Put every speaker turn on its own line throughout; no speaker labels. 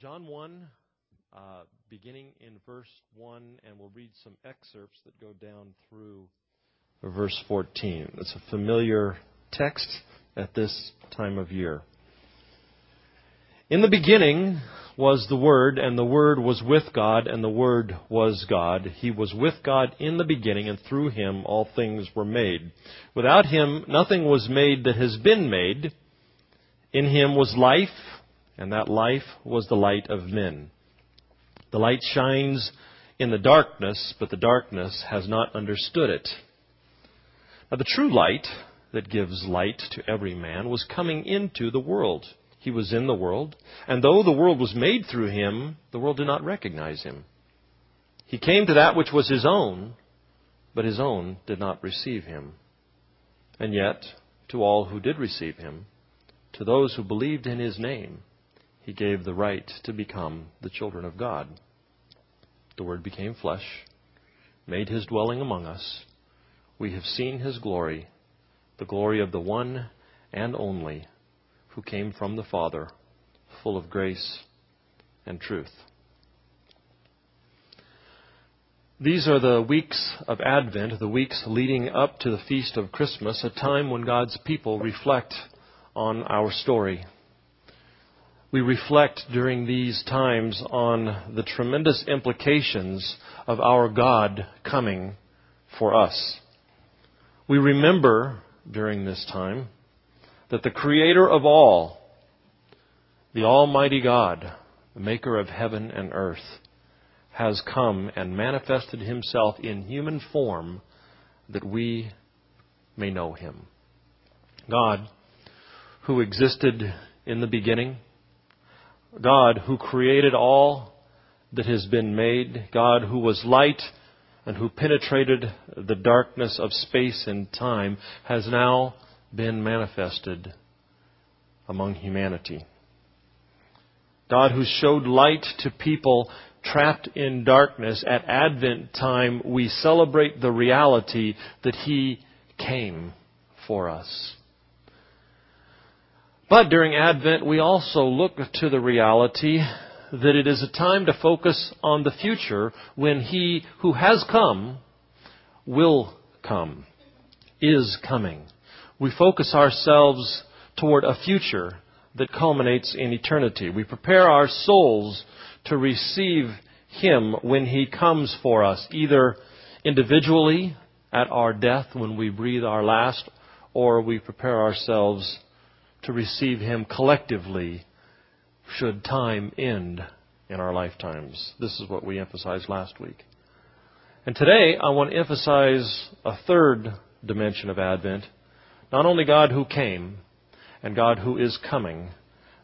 John 1, uh, beginning in verse 1, and we'll read some excerpts that go down through verse 14. It's a familiar text at this time of year. In the beginning was the Word, and the Word was with God, and the Word was God. He was with God in the beginning, and through him all things were made. Without him nothing was made that has been made. In him was life, and that life was the light of men. The light shines in the darkness, but the darkness has not understood it. Now, the true light that gives light to every man was coming into the world. He was in the world, and though the world was made through him, the world did not recognize him. He came to that which was his own, but his own did not receive him. And yet, to all who did receive him, to those who believed in his name, he gave the right to become the children of God. The Word became flesh, made his dwelling among us. We have seen his glory, the glory of the one and only who came from the Father, full of grace and truth. These are the weeks of Advent, the weeks leading up to the feast of Christmas, a time when God's people reflect on our story we reflect during these times on the tremendous implications of our God coming for us. We remember during this time that the Creator of all, the Almighty God, the Maker of heaven and earth, has come and manifested Himself in human form that we may know Him. God, who existed in the beginning, God who created all that has been made, God who was light and who penetrated the darkness of space and time, has now been manifested among humanity. God who showed light to people trapped in darkness, at Advent time, we celebrate the reality that He came for us. But during Advent, we also look to the reality that it is a time to focus on the future when He who has come will come, is coming. We focus ourselves toward a future that culminates in eternity. We prepare our souls to receive Him when He comes for us, either individually at our death when we breathe our last, or we prepare ourselves to receive Him collectively should time end in our lifetimes. This is what we emphasized last week. And today I want to emphasize a third dimension of Advent. Not only God who came and God who is coming,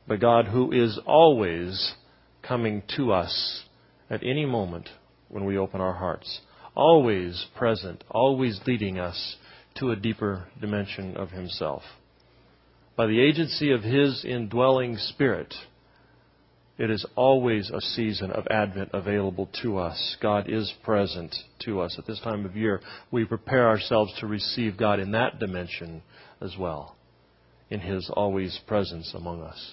but God who is always coming to us at any moment when we open our hearts. Always present, always leading us to a deeper dimension of Himself by the agency of His indwelling Spirit, it is always a season of Advent available to us. God is present to us at this time of year. We prepare ourselves to receive God in that dimension as well, in His always presence among us.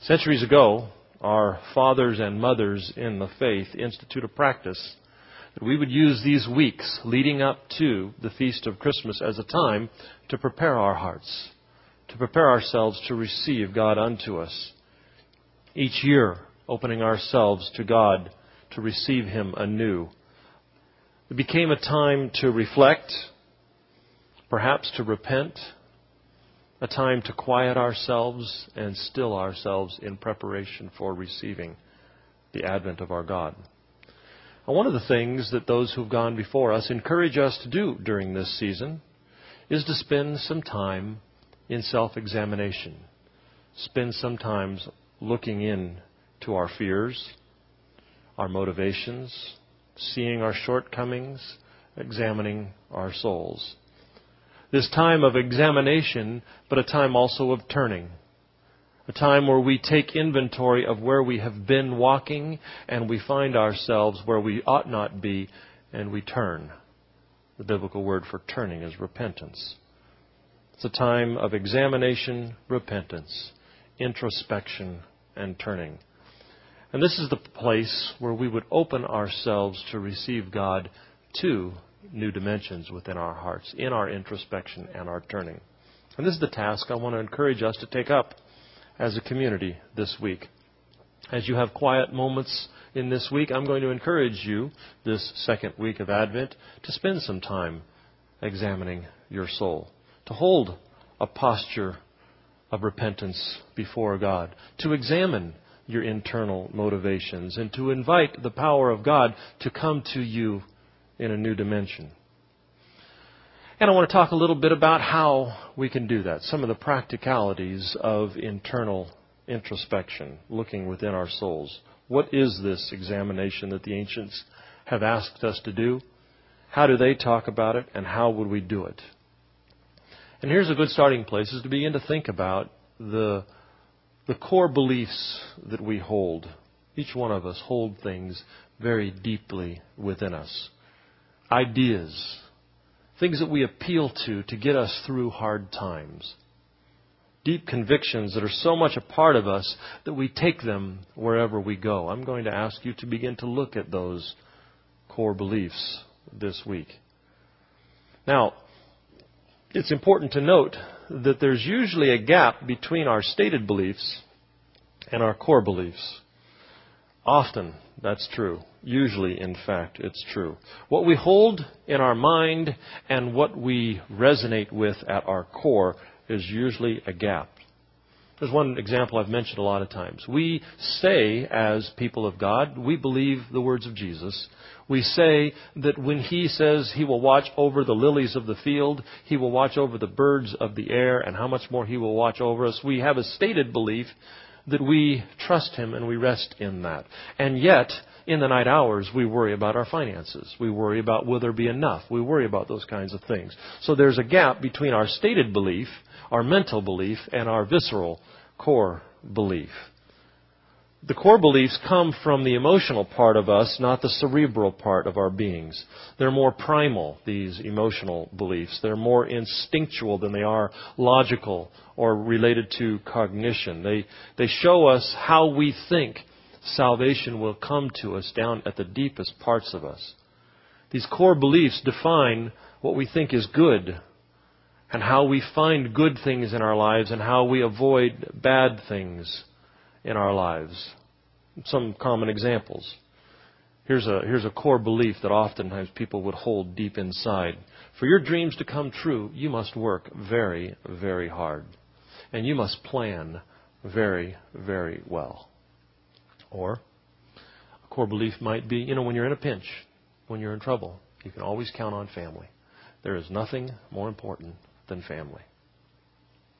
Centuries ago, our fathers and mothers in the faith instituted a practice that we would use these weeks leading up to the feast of Christmas as a time to prepare our hearts to prepare ourselves to receive God unto us. Each year, opening ourselves to God to receive Him anew. It became a time to reflect, perhaps to repent, a time to quiet ourselves and still ourselves in preparation for receiving the advent of our God. One of the things that those who've gone before us encourage us to do during this season is to spend some time in self examination. Spend some time looking in to our fears, our motivations, seeing our shortcomings, examining our souls. This time of examination, but a time also of turning. A time where we take inventory of where we have been walking and we find ourselves where we ought not be and we turn. The biblical word for turning is repentance. It's a time of examination, repentance, introspection, and turning. And this is the place where we would open ourselves to receive God to new dimensions within our hearts, in our introspection and our turning. And this is the task I want to encourage us to take up as a community this week. As you have quiet moments in this week, I'm going to encourage you this second week of Advent to spend some time examining your soul, to hold a posture of repentance before God, to examine your internal motivations, and to invite the power of God to come to you in a new dimension. And I want to talk a little bit about how we can do that, some of the practicalities of internal introspection, looking within our souls. What is this examination that the ancients have asked us to do? How do they talk about it, and how would we do it? And here's a good starting place is to begin to think about the, the core beliefs that we hold. Each one of us hold things very deeply within us. Ideas, things that we appeal to to get us through hard times. Deep convictions that are so much a part of us that we take them wherever we go. I'm going to ask you to begin to look at those core beliefs this week. Now, it's important to note that there's usually a gap between our stated beliefs and our core beliefs. Often that's true. Usually, in fact, it's true. What we hold in our mind and what we resonate with at our core is usually a gap. There's one example I've mentioned a lot of times. We say, as people of God, we believe the words of Jesus. We say that when He says He will watch over the lilies of the field, He will watch over the birds of the air, and how much more He will watch over us, we have a stated belief that we trust Him and we rest in that. And yet, in the night hours, we worry about our finances. We worry about will there be enough. We worry about those kinds of things. So there's a gap between our stated belief, our mental belief, and our visceral core belief. The core beliefs come from the emotional part of us, not the cerebral part of our beings. They're more primal, these emotional beliefs. They're more instinctual than they are logical or related to cognition. They, they show us how we think salvation will come to us down at the deepest parts of us. These core beliefs define what we think is good and how we find good things in our lives and how we avoid bad things in our lives. Some common examples. Here's a, here's a core belief that oftentimes people would hold deep inside. For your dreams to come true, you must work very, very hard. And you must plan very, very well. Or a core belief might be, you know, when you're in a pinch, when you're in trouble, you can always count on family. There is nothing more important than family.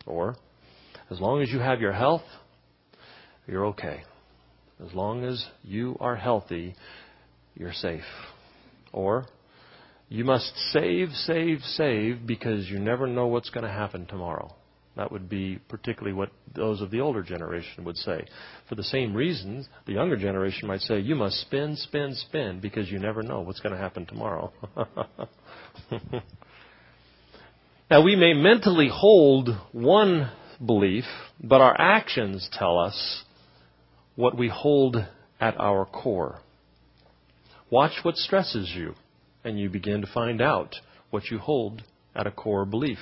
Or, as long as you have your health, you're okay. As long as you are healthy, you're safe. Or, you must save, save, save because you never know what's going to happen tomorrow. That would be particularly what those of the older generation would say. For the same reasons, the younger generation might say, You must spend, spend, spend because you never know what's going to happen tomorrow. now, we may mentally hold one belief, but our actions tell us what we hold at our core. Watch what stresses you, and you begin to find out what you hold at a core belief.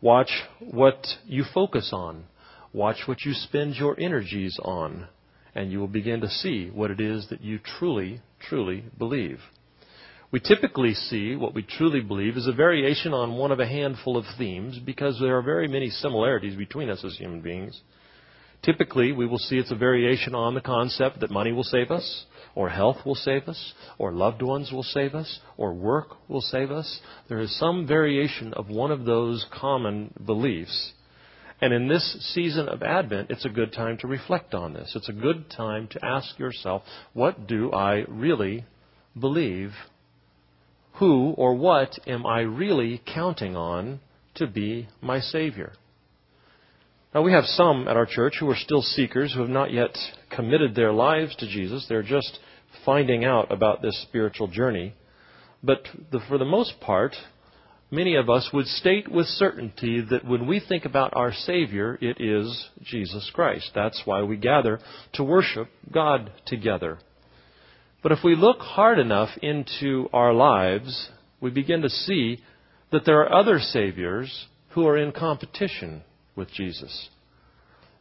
Watch what you focus on. Watch what you spend your energies on, and you will begin to see what it is that you truly, truly believe. We typically see what we truly believe is a variation on one of a handful of themes because there are very many similarities between us as human beings. Typically, we will see it's a variation on the concept that money will save us, or health will save us, or loved ones will save us, or work will save us. There is some variation of one of those common beliefs. And in this season of Advent, it's a good time to reflect on this. It's a good time to ask yourself, what do I really believe? Who or what am I really counting on to be my Savior? Now, we have some at our church who are still seekers, who have not yet committed their lives to Jesus. They're just finding out about this spiritual journey. But the, for the most part, many of us would state with certainty that when we think about our Savior, it is Jesus Christ. That's why we gather to worship God together. But if we look hard enough into our lives, we begin to see that there are other Saviors who are in competition with Jesus.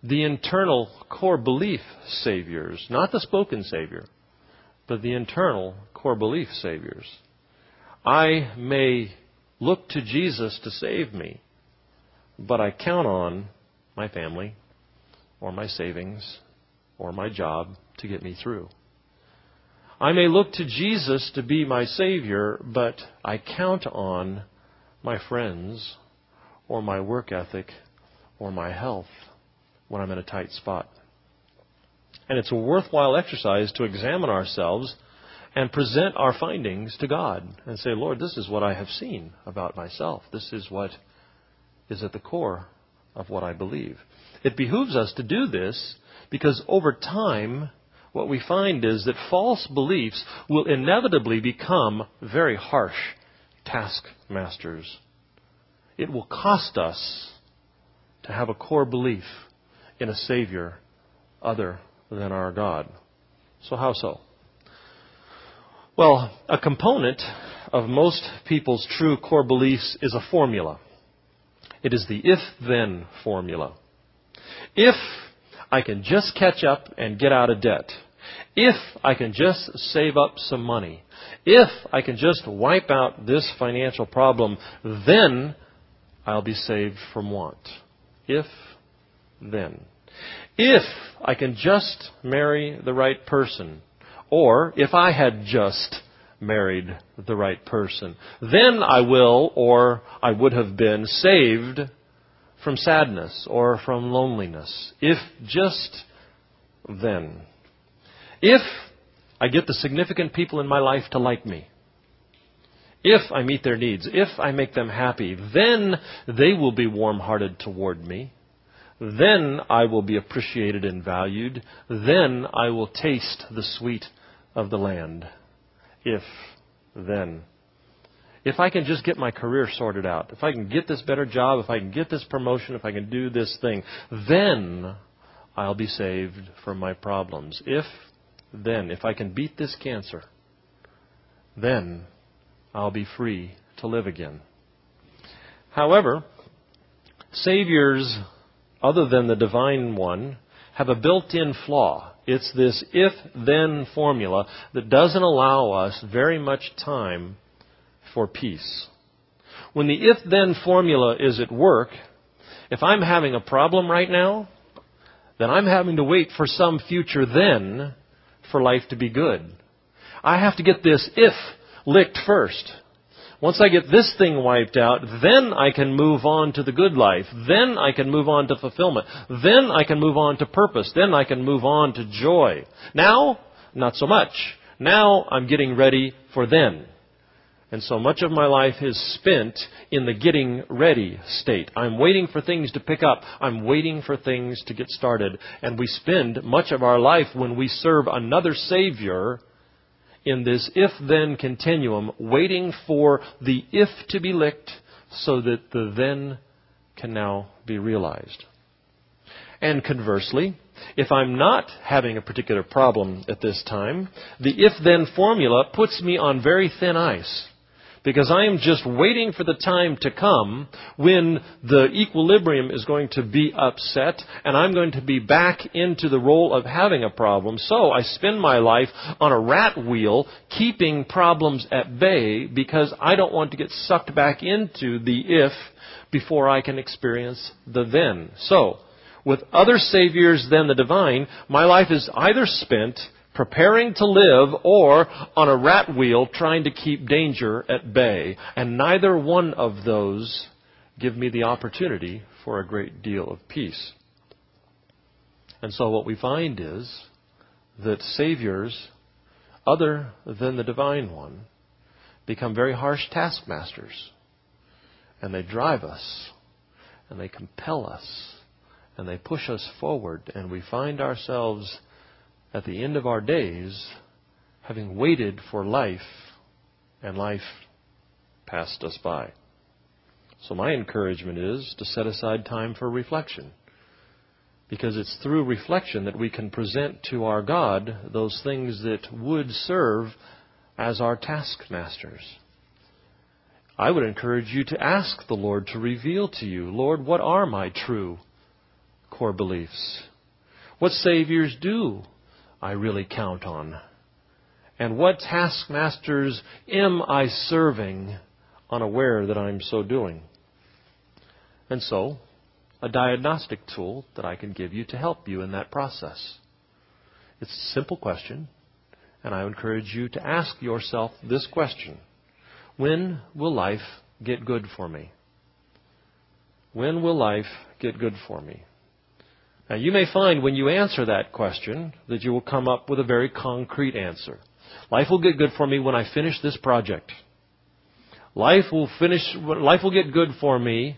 The internal core belief Saviors, not the spoken Savior, but the internal core belief Saviors. I may look to Jesus to save me, but I count on my family or my savings or my job to get me through. I may look to Jesus to be my Savior, but I count on my friends or my work ethic or my health when I'm in a tight spot. And it's a worthwhile exercise to examine ourselves and present our findings to God and say, Lord, this is what I have seen about myself. This is what is at the core of what I believe. It behooves us to do this because over time, what we find is that false beliefs will inevitably become very harsh taskmasters. It will cost us to have a core belief in a Savior other than our God. So, how so? Well, a component of most people's true core beliefs is a formula. It is the if then formula. If I can just catch up and get out of debt, if I can just save up some money, if I can just wipe out this financial problem, then I'll be saved from want. If then. If I can just marry the right person, or if I had just married the right person, then I will or I would have been saved from sadness or from loneliness. If just then. If I get the significant people in my life to like me, if I meet their needs, if I make them happy, then they will be warm hearted toward me. Then I will be appreciated and valued. Then I will taste the sweet of the land. If then. If I can just get my career sorted out, if I can get this better job, if I can get this promotion, if I can do this thing, then I'll be saved from my problems. If then, if I can beat this cancer, then I'll be free to live again. However, Saviors other than the divine one have a built in flaw. It's this if then formula that doesn't allow us very much time for peace. When the if then formula is at work, if I'm having a problem right now, then I'm having to wait for some future then for life to be good. I have to get this if licked first. Once I get this thing wiped out, then I can move on to the good life. Then I can move on to fulfillment. Then I can move on to purpose. Then I can move on to joy. Now, not so much. Now I'm getting ready for then. And so much of my life is spent in the getting ready state. I'm waiting for things to pick up. I'm waiting for things to get started. And we spend much of our life when we serve another Savior in this if then continuum, waiting for the if to be licked so that the then can now be realized. And conversely, if I'm not having a particular problem at this time, the if then formula puts me on very thin ice because I am just waiting for the time to come when the equilibrium is going to be upset and I'm going to be back into the role of having a problem. So I spend my life on a rat wheel keeping problems at bay because I don't want to get sucked back into the if before I can experience the then. So, with other saviors than the divine, my life is either spent preparing to live or on a rat wheel trying to keep danger at bay. And neither one of those give me the opportunity for a great deal of peace. And so what we find is that saviors other than the divine one become very harsh taskmasters. And they drive us, and they compel us, and they push us forward, and we find ourselves at the end of our days, having waited for life, and life passed us by. So my encouragement is to set aside time for reflection. Because it's through reflection that we can present to our God those things that would serve as our taskmasters. I would encourage you to ask the Lord to reveal to you, Lord, what are my true core beliefs? What Saviors do I really count on? And what taskmasters am I serving unaware that I'm so doing? And so, a diagnostic tool that I can give you to help you in that process. It's a simple question, and I encourage you to ask yourself this question When will life get good for me? When will life get good for me? Now, you may find when you answer that question that you will come up with a very concrete answer. Life will get good for me when I finish this project. Life will finish, life will get good for me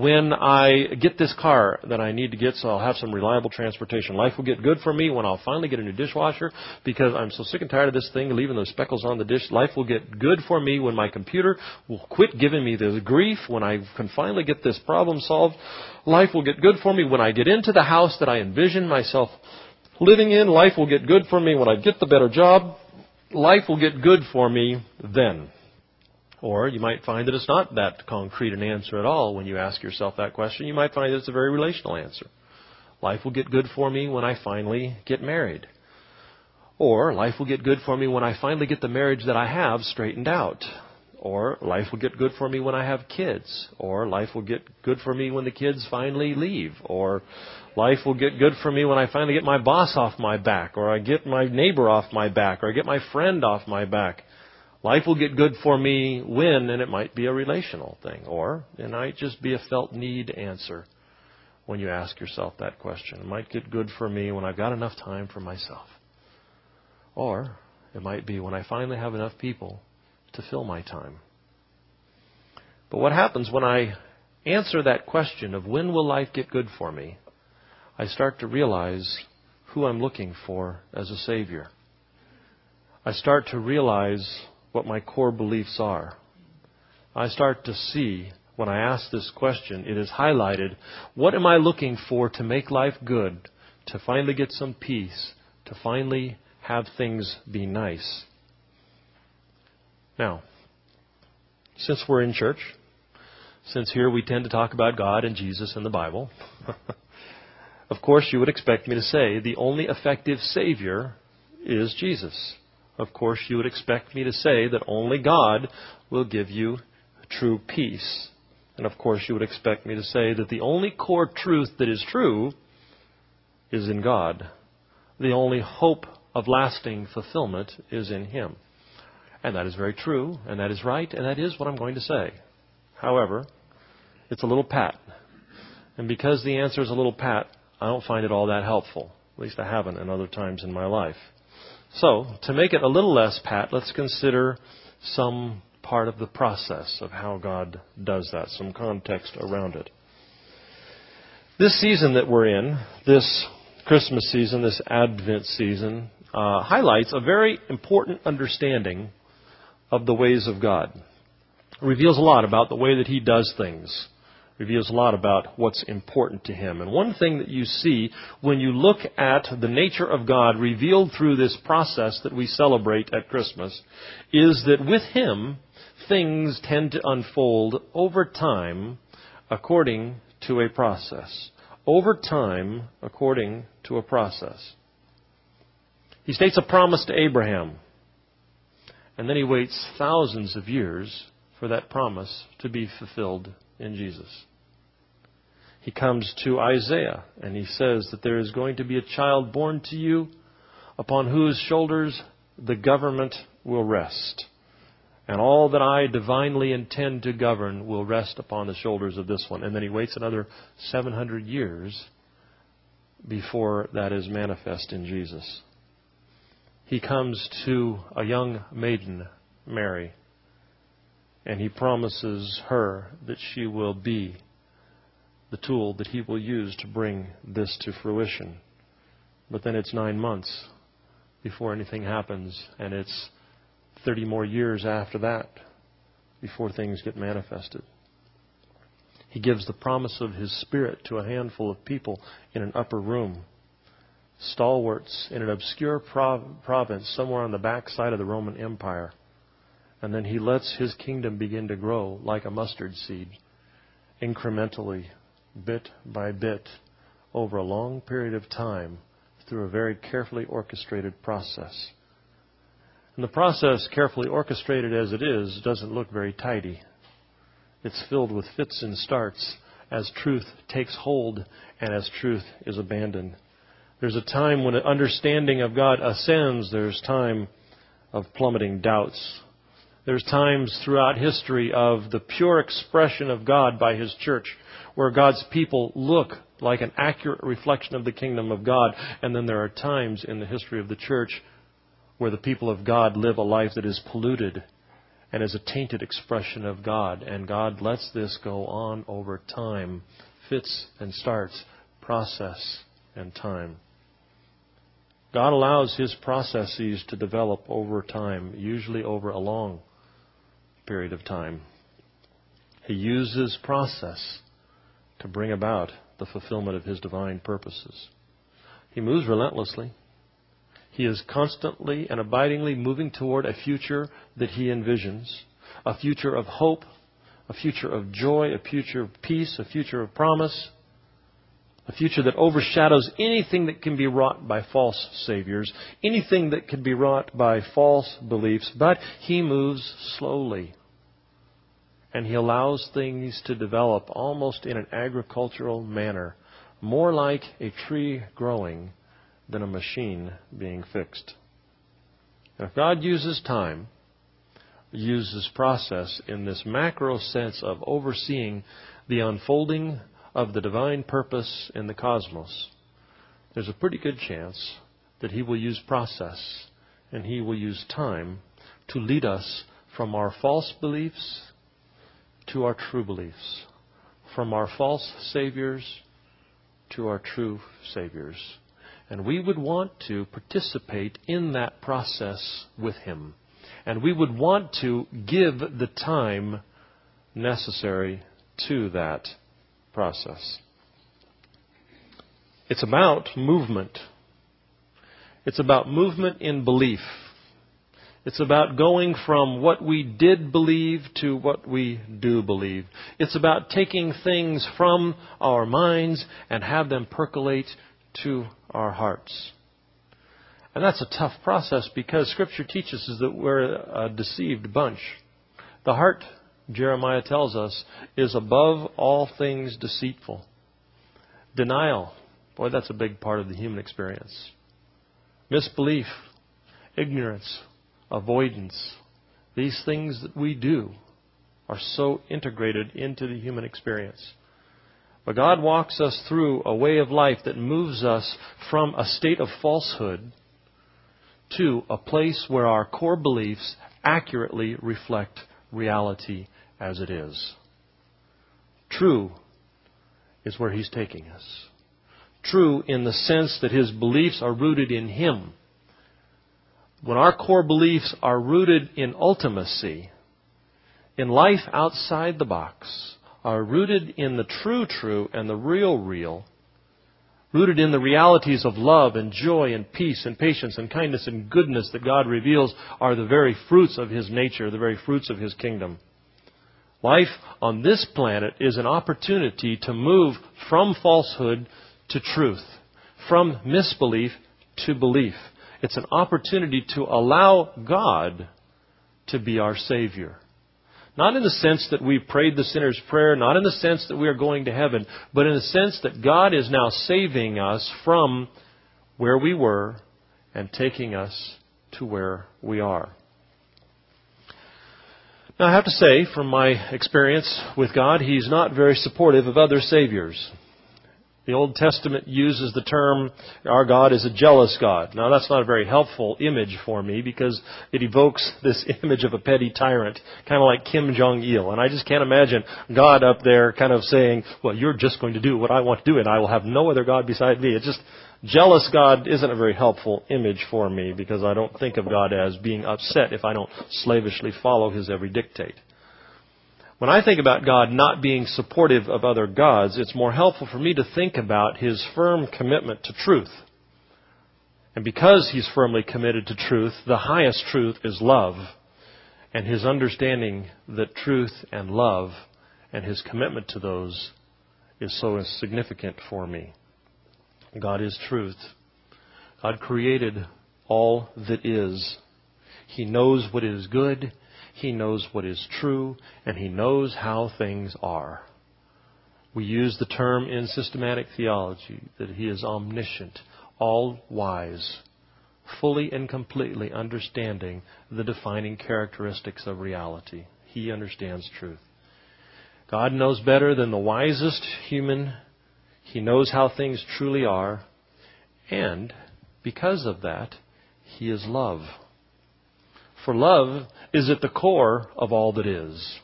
when I get this car that I need to get so I'll have some reliable transportation. Life will get good for me when I'll finally get a new dishwasher because I'm so sick and tired of this thing leaving those speckles on the dish. Life will get good for me when my computer will quit giving me the grief when I can finally get this problem solved. Life will get good for me when I get into the house that I envision myself living in. Life will get good for me when I get the better job. Life will get good for me then. Or you might find that it's not that concrete an answer at all when you ask yourself that question. You might find that it's a very relational answer. Life will get good for me when I finally get married. Or life will get good for me when I finally get the marriage that I have straightened out. Or life will get good for me when I have kids. Or life will get good for me when the kids finally leave. Or life will get good for me when I finally get my boss off my back. Or I get my neighbor off my back. Or I get my friend off my back. Life will get good for me when, and it might be a relational thing, or it might just be a felt need answer when you ask yourself that question. It might get good for me when I've got enough time for myself. Or it might be when I finally have enough people to fill my time. But what happens when I answer that question of when will life get good for me? I start to realize who I'm looking for as a Savior. I start to realize what my core beliefs are. I start to see when I ask this question, it is highlighted what am I looking for to make life good, to finally get some peace, to finally have things be nice. Now, since we're in church, since here we tend to talk about God and Jesus and the Bible, of course you would expect me to say the only effective Savior is Jesus of course, you would expect me to say that only God will give you true peace. And of course, you would expect me to say that the only core truth that is true is in God. The only hope of lasting fulfillment is in Him. And that is very true, and that is right, and that is what I'm going to say. However, it's a little pat. And because the answer is a little pat, I don't find it all that helpful. At least I haven't in other times in my life. So, to make it a little less pat, let's consider some part of the process of how God does that, some context around it. This season that we're in, this Christmas season, this Advent season, uh, highlights a very important understanding of the ways of God. It reveals a lot about the way that He does things reveals a lot about what's important to him. And one thing that you see when you look at the nature of God revealed through this process that we celebrate at Christmas is that with him, things tend to unfold over time according to a process. Over time, according to a process. He states a promise to Abraham, and then he waits thousands of years for that promise to be fulfilled in Jesus he comes to Isaiah and he says that there is going to be a child born to you upon whose shoulders the government will rest. And all that I divinely intend to govern will rest upon the shoulders of this one. And then he waits another 700 years before that is manifest in Jesus. He comes to a young maiden, Mary, and he promises her that she will be the tool that he will use to bring this to fruition. But then it's nine months before anything happens, and it's 30 more years after that before things get manifested. He gives the promise of His Spirit to a handful of people in an upper room. Stalwarts in an obscure prov- province somewhere on the backside of the Roman Empire. And then He lets His kingdom begin to grow like a mustard seed, incrementally, bit by bit, over a long period of time through a very carefully orchestrated process. And the process, carefully orchestrated as it is, doesn't look very tidy. It's filled with fits and starts as truth takes hold and as truth is abandoned. There's a time when an understanding of God ascends. There's time of plummeting doubts. There's times throughout history of the pure expression of God by His church where God's people look like an accurate reflection of the kingdom of God. And then there are times in the history of the church where the people of God live a life that is polluted and is a tainted expression of God. And God lets this go on over time, fits and starts, process and time. God allows His processes to develop over time, usually over a long period of time. He uses process to bring about the fulfillment of His divine purposes. He moves relentlessly. He is constantly and abidingly moving toward a future that he envisions, a future of hope, a future of joy, a future of peace, a future of promise, a future that overshadows anything that can be wrought by false saviors, anything that can be wrought by false beliefs, but he moves slowly. And he allows things to develop almost in an agricultural manner, more like a tree growing than a machine being fixed. if God uses time, uses process in this macro sense of overseeing the unfolding of the divine purpose in the cosmos, there's a pretty good chance that He will use process and He will use time to lead us from our false beliefs to our true beliefs, from our false saviors to our true saviors. And we would want to participate in that process with Him. And we would want to give the time necessary to that process. It's about movement. It's about movement in belief. It's about going from what we did believe to what we do believe. It's about taking things from our minds and have them percolate to our hearts. And that's a tough process because Scripture teaches us that we're a deceived bunch. The heart, Jeremiah tells us, is above all things deceitful. Denial, boy, that's a big part of the human experience. Misbelief, ignorance, avoidance, these things that we do are so integrated into the human experience. But God walks us through a way of life that moves us from a state of falsehood to a place where our core beliefs accurately reflect reality as it is. True is where He's taking us. True in the sense that His beliefs are rooted in Him. When our core beliefs are rooted in ultimacy, in life outside the box, are rooted in the true true and the real real, rooted in the realities of love and joy and peace and patience and kindness and goodness that God reveals are the very fruits of His nature, the very fruits of His kingdom. Life on this planet is an opportunity to move from falsehood to truth, from misbelief to belief. It's an opportunity to allow God to be our Savior. Not in the sense that we prayed the sinner's prayer, not in the sense that we are going to heaven, but in the sense that God is now saving us from where we were and taking us to where we are. Now, I have to say, from my experience with God, He's not very supportive of other Saviors. The Old Testament uses the term, our God is a jealous God. Now that's not a very helpful image for me because it evokes this image of a petty tyrant, kind of like Kim Jong-il. And I just can't imagine God up there kind of saying, well, you're just going to do what I want to do and I will have no other God beside me. It's just, jealous God isn't a very helpful image for me because I don't think of God as being upset if I don't slavishly follow His every dictate. When I think about God not being supportive of other gods, it's more helpful for me to think about his firm commitment to truth. And because he's firmly committed to truth, the highest truth is love. And his understanding that truth and love and his commitment to those is so significant for me. God is truth. God created all that is. He knows what is good. He knows what is true. And He knows how things are. We use the term in systematic theology that He is omniscient, all wise, fully and completely understanding the defining characteristics of reality. He understands truth. God knows better than the wisest human. He knows how things truly are. And because of that, He is love. For love is at the core of all that is.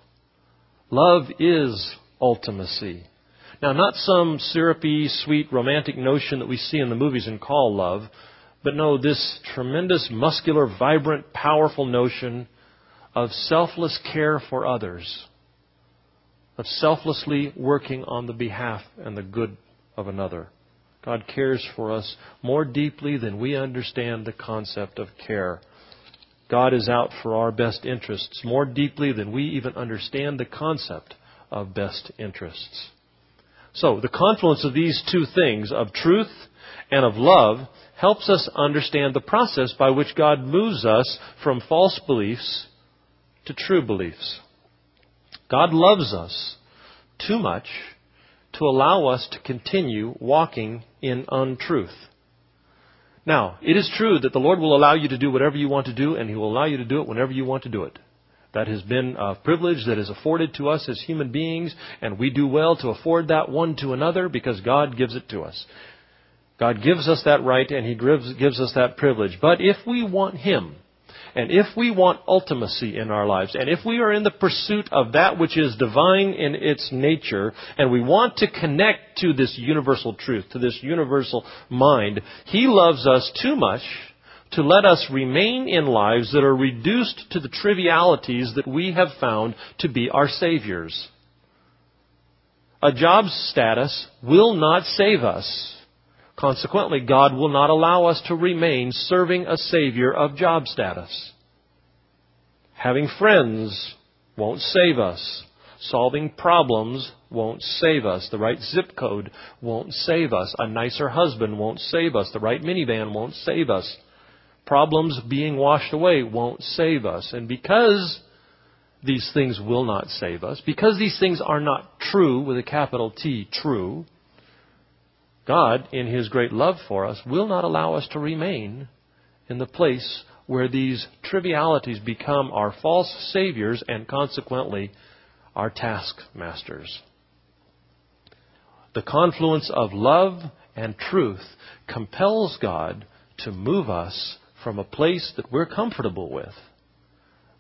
Love is ultimacy. Now, not some syrupy, sweet, romantic notion that we see in the movies and call love, but no, this tremendous, muscular, vibrant, powerful notion of selfless care for others of selflessly working on the behalf and the good of another. God cares for us more deeply than we understand the concept of care. God is out for our best interests more deeply than we even understand the concept of best interests. So, the confluence of these two things, of truth and of love, helps us understand the process by which God moves us from false beliefs to true beliefs. God loves us too much to allow us to continue walking in untruth. Now, it is true that the Lord will allow you to do whatever you want to do, and He will allow you to do it whenever you want to do it. That has been a privilege that is afforded to us as human beings, and we do well to afford that one to another because God gives it to us. God gives us that right, and He gives, gives us that privilege. But if we want Him and if we want ultimacy in our lives, and if we are in the pursuit of that which is divine in its nature, and we want to connect to this universal truth, to this universal mind, He loves us too much to let us remain in lives that are reduced to the trivialities that we have found to be our saviors. A job status will not save us. Consequently, God will not allow us to remain serving a Savior of job status. Having friends won't save us. Solving problems won't save us. The right zip code won't save us. A nicer husband won't save us. The right minivan won't save us. Problems being washed away won't save us. And because these things will not save us, because these things are not true with a capital T, true, God, in His great love for us, will not allow us to remain in the place where these trivialities become our false saviors and consequently our taskmasters. The confluence of love and truth compels God to move us from a place that we're comfortable with,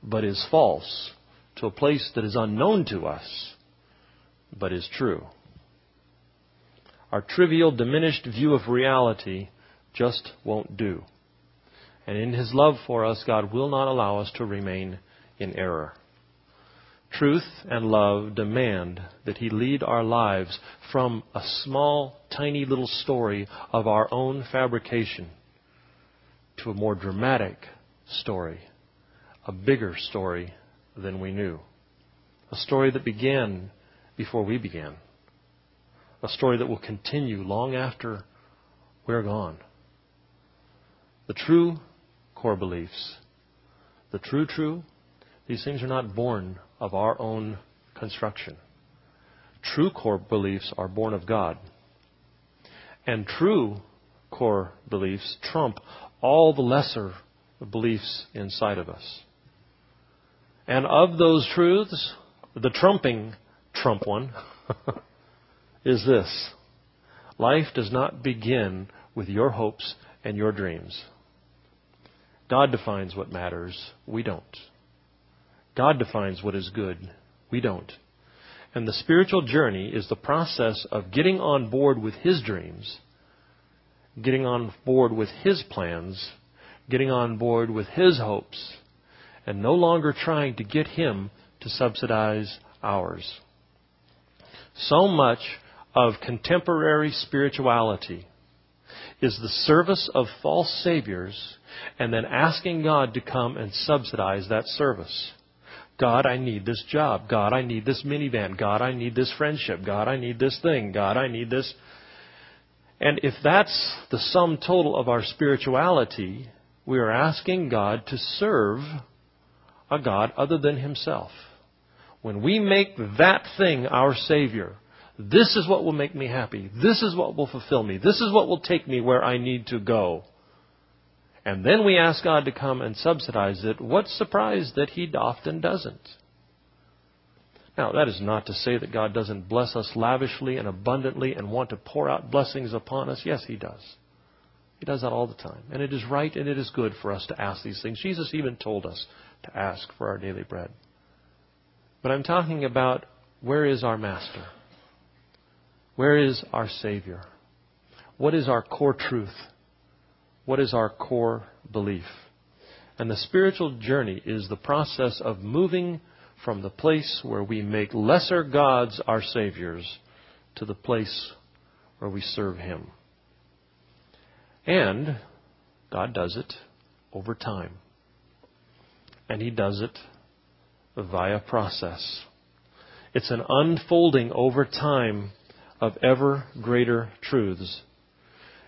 but is false, to a place that is unknown to us, but is true. Our trivial, diminished view of reality just won't do. And in His love for us, God will not allow us to remain in error. Truth and love demand that He lead our lives from a small, tiny little story of our own fabrication to a more dramatic story, a bigger story than we knew, a story that began before we began a story that will continue long after we're gone. The true core beliefs, the true, true, these things are not born of our own construction. True core beliefs are born of God. And true core beliefs trump all the lesser beliefs inside of us. And of those truths, the trumping trump one is this life does not begin with your hopes and your dreams. God defines what matters. We don't. God defines what is good. We don't. And the spiritual journey is the process of getting on board with His dreams, getting on board with His plans, getting on board with His hopes, and no longer trying to get Him to subsidize ours. So much of contemporary spirituality is the service of false saviors and then asking God to come and subsidize that service. God, I need this job. God, I need this minivan. God, I need this friendship. God, I need this thing. God, I need this. And if that's the sum total of our spirituality, we are asking God to serve a God other than Himself. When we make that thing our Savior, this is what will make me happy. This is what will fulfill me. This is what will take me where I need to go. And then we ask God to come and subsidize it. What surprise that He often doesn't? Now, that is not to say that God doesn't bless us lavishly and abundantly and want to pour out blessings upon us. Yes, He does. He does that all the time. And it is right and it is good for us to ask these things. Jesus even told us to ask for our daily bread. But I'm talking about where is our Master? Where is our Savior? What is our core truth? What is our core belief? And the spiritual journey is the process of moving from the place where we make lesser gods our saviors to the place where we serve Him. And God does it over time. And He does it via process. It's an unfolding over time of ever greater truths.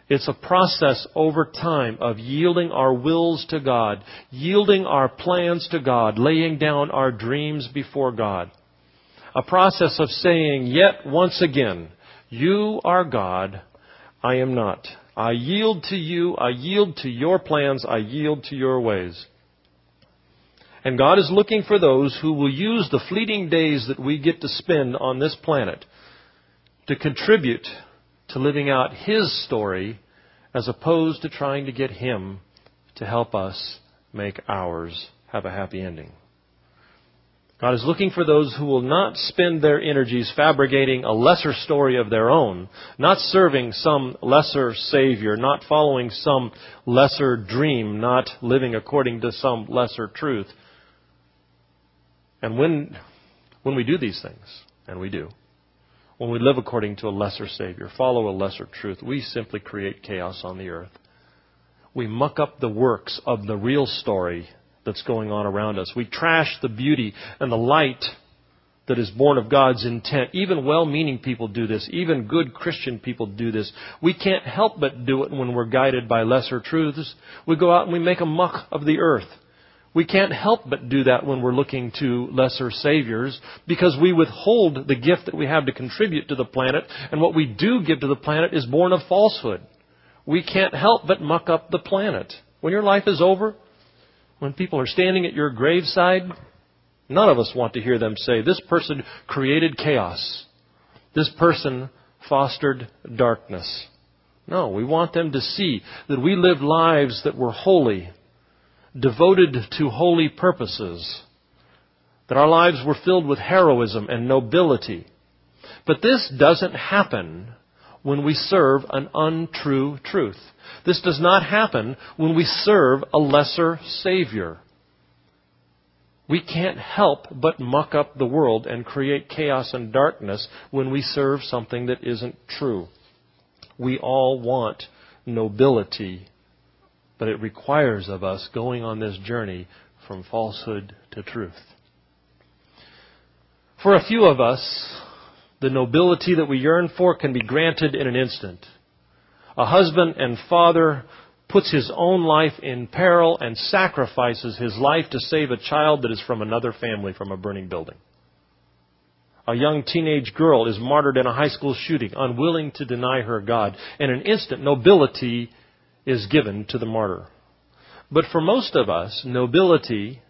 It's a process over time of yielding our wills to God, yielding our plans to God, laying down our dreams before God. A process of saying, yet once again, you are God, I am not. I yield to you, I yield to your plans, I yield to your ways. And God is looking for those who will use the fleeting days that we get to spend on this planet to contribute to living out His story as opposed to trying to get Him to help us make ours have a happy ending. God is looking for those who will not spend their energies fabricating a lesser story of their own, not serving some lesser Savior, not following some lesser dream, not living according to some lesser truth. And when, when we do these things, and we do, when we live according to a lesser Savior, follow a lesser truth, we simply create chaos on the earth. We muck up the works of the real story that's going on around us. We trash the beauty and the light that is born of God's intent. Even well meaning people do this. Even good Christian people do this. We can't help but do it when we're guided by lesser truths. We go out and we make a muck of the earth. We can't help but do that when we're looking to lesser saviors because we withhold the gift that we have to contribute to the planet, and what we do give to the planet is born of falsehood. We can't help but muck up the planet. When your life is over, when people are standing at your graveside, none of us want to hear them say, This person created chaos. This person fostered darkness. No, we want them to see that we lived lives that were holy devoted to holy purposes, that our lives were filled with heroism and nobility. But this doesn't happen when we serve an untrue truth. This does not happen when we serve a lesser Savior. We can't help but muck up the world and create chaos and darkness when we serve something that isn't true. We all want nobility but it requires of us going on this journey from falsehood to truth. For a few of us, the nobility that we yearn for can be granted in an instant. A husband and father puts his own life in peril and sacrifices his life to save a child that is from another family from a burning building. A young teenage girl is martyred in a high school shooting, unwilling to deny her God. In an instant, nobility is given to the martyr. But for most of us, nobility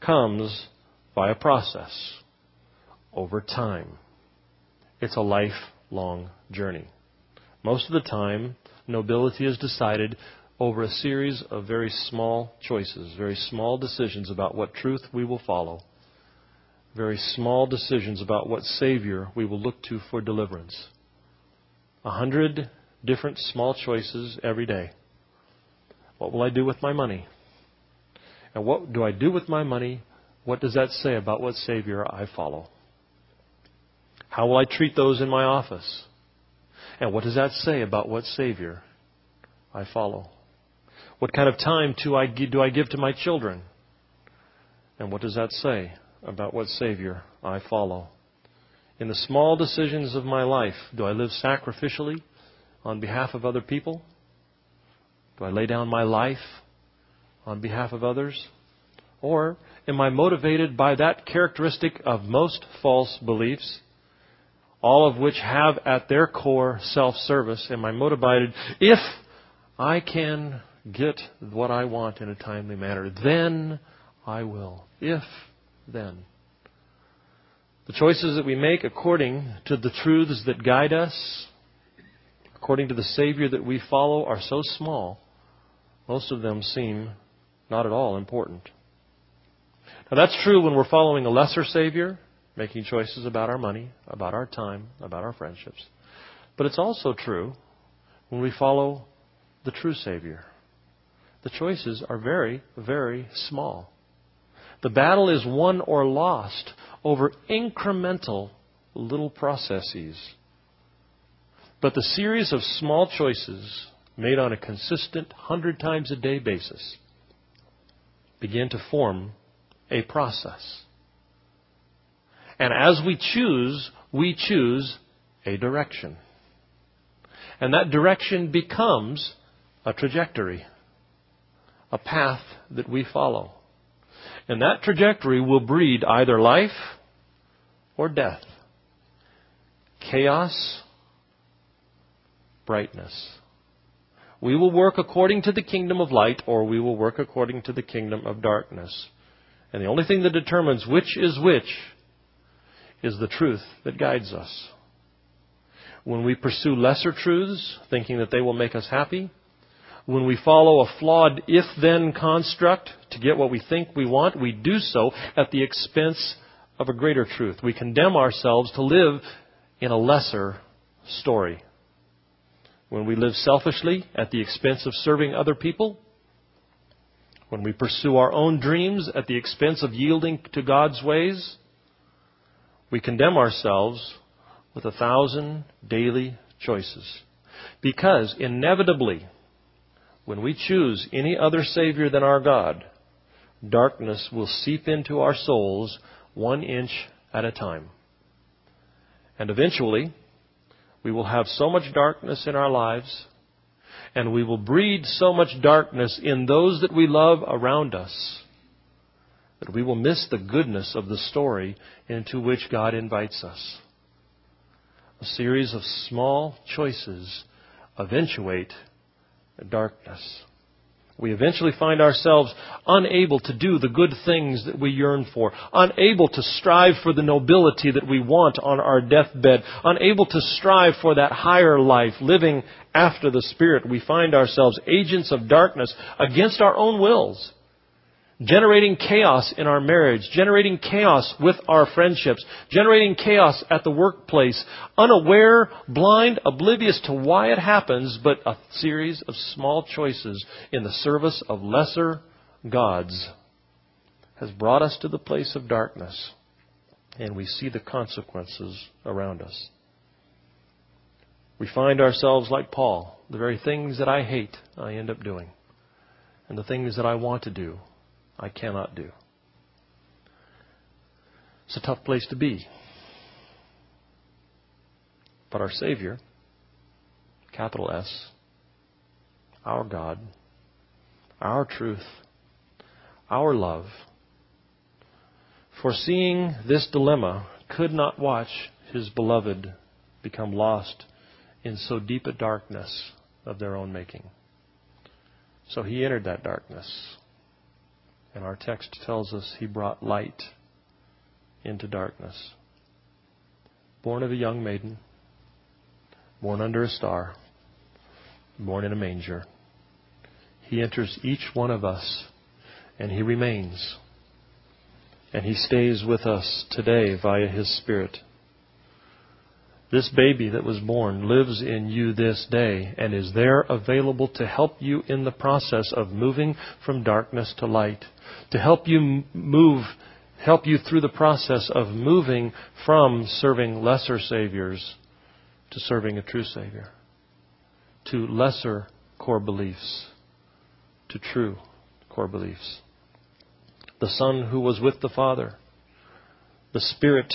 comes by a process over time. It's a lifelong journey. Most of the time, nobility is decided over a series of very small choices, very small decisions about what truth we will follow, very small decisions about what Savior we will look to for deliverance. A hundred different small choices every day. What will I do with my money? And what do I do with my money? What does that say about what Savior I follow? How will I treat those in my office? And what does that say about what Savior I follow? What kind of time do I, do I give to my children? And what does that say about what Savior I follow? In the small decisions of my life, do I live sacrificially on behalf of other people? Do I lay down my life on behalf of others? Or am I motivated by that characteristic of most false beliefs, all of which have at their core self service? Am I motivated if I can get what I want in a timely manner, then I will. If, then. The choices that we make according to the truths that guide us, according to the Savior that we follow, are so small, most of them seem not at all important. Now that's true when we're following a lesser Savior, making choices about our money, about our time, about our friendships. But it's also true when we follow the true Savior. The choices are very, very small. The battle is won or lost over incremental little processes. But the series of small choices made on a consistent, hundred times a day basis begin to form a process. And as we choose, we choose a direction. And that direction becomes a trajectory, a path that we follow. And that trajectory will breed either life or death, chaos, brightness. We will work according to the kingdom of light or we will work according to the kingdom of darkness. And the only thing that determines which is which is the truth that guides us. When we pursue lesser truths, thinking that they will make us happy, when we follow a flawed if then construct to get what we think we want, we do so at the expense of a greater truth. We condemn ourselves to live in a lesser story. When we live selfishly at the expense of serving other people, when we pursue our own dreams at the expense of yielding to God's ways, we condemn ourselves with a thousand daily choices. Because inevitably, when we choose any other Savior than our God, darkness will seep into our souls one inch at a time. And eventually, we will have so much darkness in our lives, and we will breed so much darkness in those that we love around us, that we will miss the goodness of the story into which God invites us. A series of small choices eventuate darkness. We eventually find ourselves unable to do the good things that we yearn for, unable to strive for the nobility that we want on our deathbed, unable to strive for that higher life, living after the Spirit. We find ourselves agents of darkness against our own wills generating chaos in our marriage, generating chaos with our friendships, generating chaos at the workplace, unaware, blind, oblivious to why it happens, but a series of small choices in the service of lesser gods has brought us to the place of darkness, and we see the consequences around us. We find ourselves like Paul. The very things that I hate, I end up doing. And the things that I want to do, I cannot do. It's a tough place to be. But our Savior, capital S, our God, our truth, our love, foreseeing this dilemma, could not watch his beloved become lost in so deep a darkness of their own making. So he entered that darkness and our text tells us he brought light into darkness. Born of a young maiden, born under a star, born in a manger. He enters each one of us and he remains. And he stays with us today via his Spirit. This baby that was born lives in you this day and is there available to help you in the process of moving from darkness to light, to help you move help you through the process of moving from serving lesser saviors to serving a true Savior, to lesser core beliefs, to true core beliefs. The Son who was with the Father, the Spirit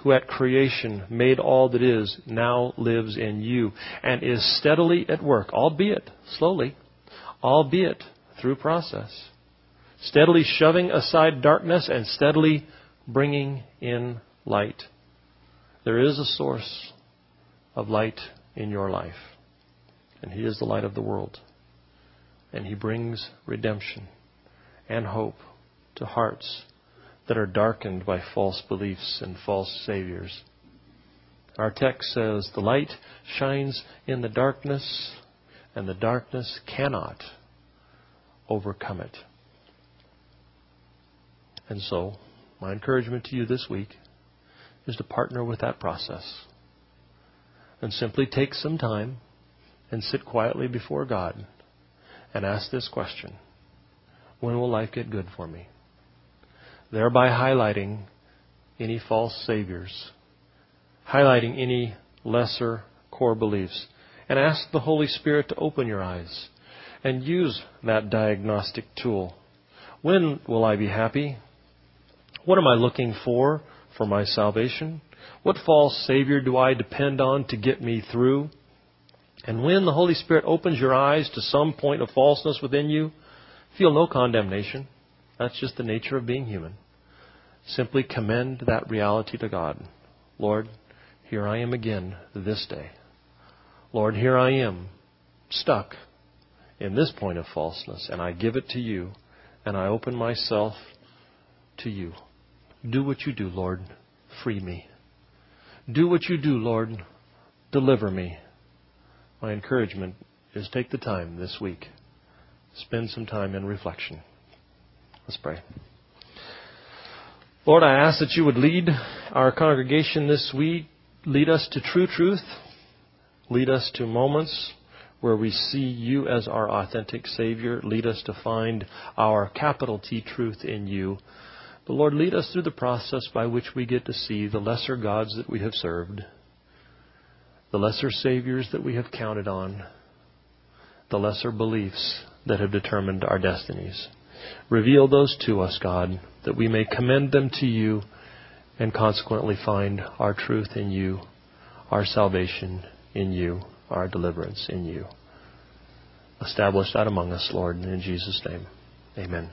who at creation made all that is, now lives in you and is steadily at work, albeit slowly, albeit through process, steadily shoving aside darkness and steadily bringing in light. There is a source of light in your life, and He is the light of the world. And He brings redemption and hope to hearts that are darkened by false beliefs and false saviors. Our text says, The light shines in the darkness, and the darkness cannot overcome it. And so, my encouragement to you this week is to partner with that process and simply take some time and sit quietly before God and ask this question When will life get good for me? Thereby highlighting any false saviors, highlighting any lesser core beliefs, and ask the Holy Spirit to open your eyes and use that diagnostic tool. When will I be happy? What am I looking for for my salvation? What false Savior do I depend on to get me through? And when the Holy Spirit opens your eyes to some point of falseness within you, feel no condemnation. That's just the nature of being human. Simply commend that reality to God. Lord, here I am again this day. Lord, here I am, stuck in this point of falseness, and I give it to you, and I open myself to you. Do what you do, Lord. Free me. Do what you do, Lord. Deliver me. My encouragement is take the time this week. Spend some time in reflection. Let's pray. Lord, I ask that you would lead our congregation this week, lead us to true truth, lead us to moments where we see you as our authentic Savior, lead us to find our capital T truth in you. But Lord, lead us through the process by which we get to see the lesser gods that we have served, the lesser Saviors that we have counted on, the lesser beliefs that have determined our destinies. Reveal those to us, God, that we may commend them to you and consequently find our truth in you, our salvation in you, our deliverance in you. Establish that among us, Lord, in Jesus' name. Amen.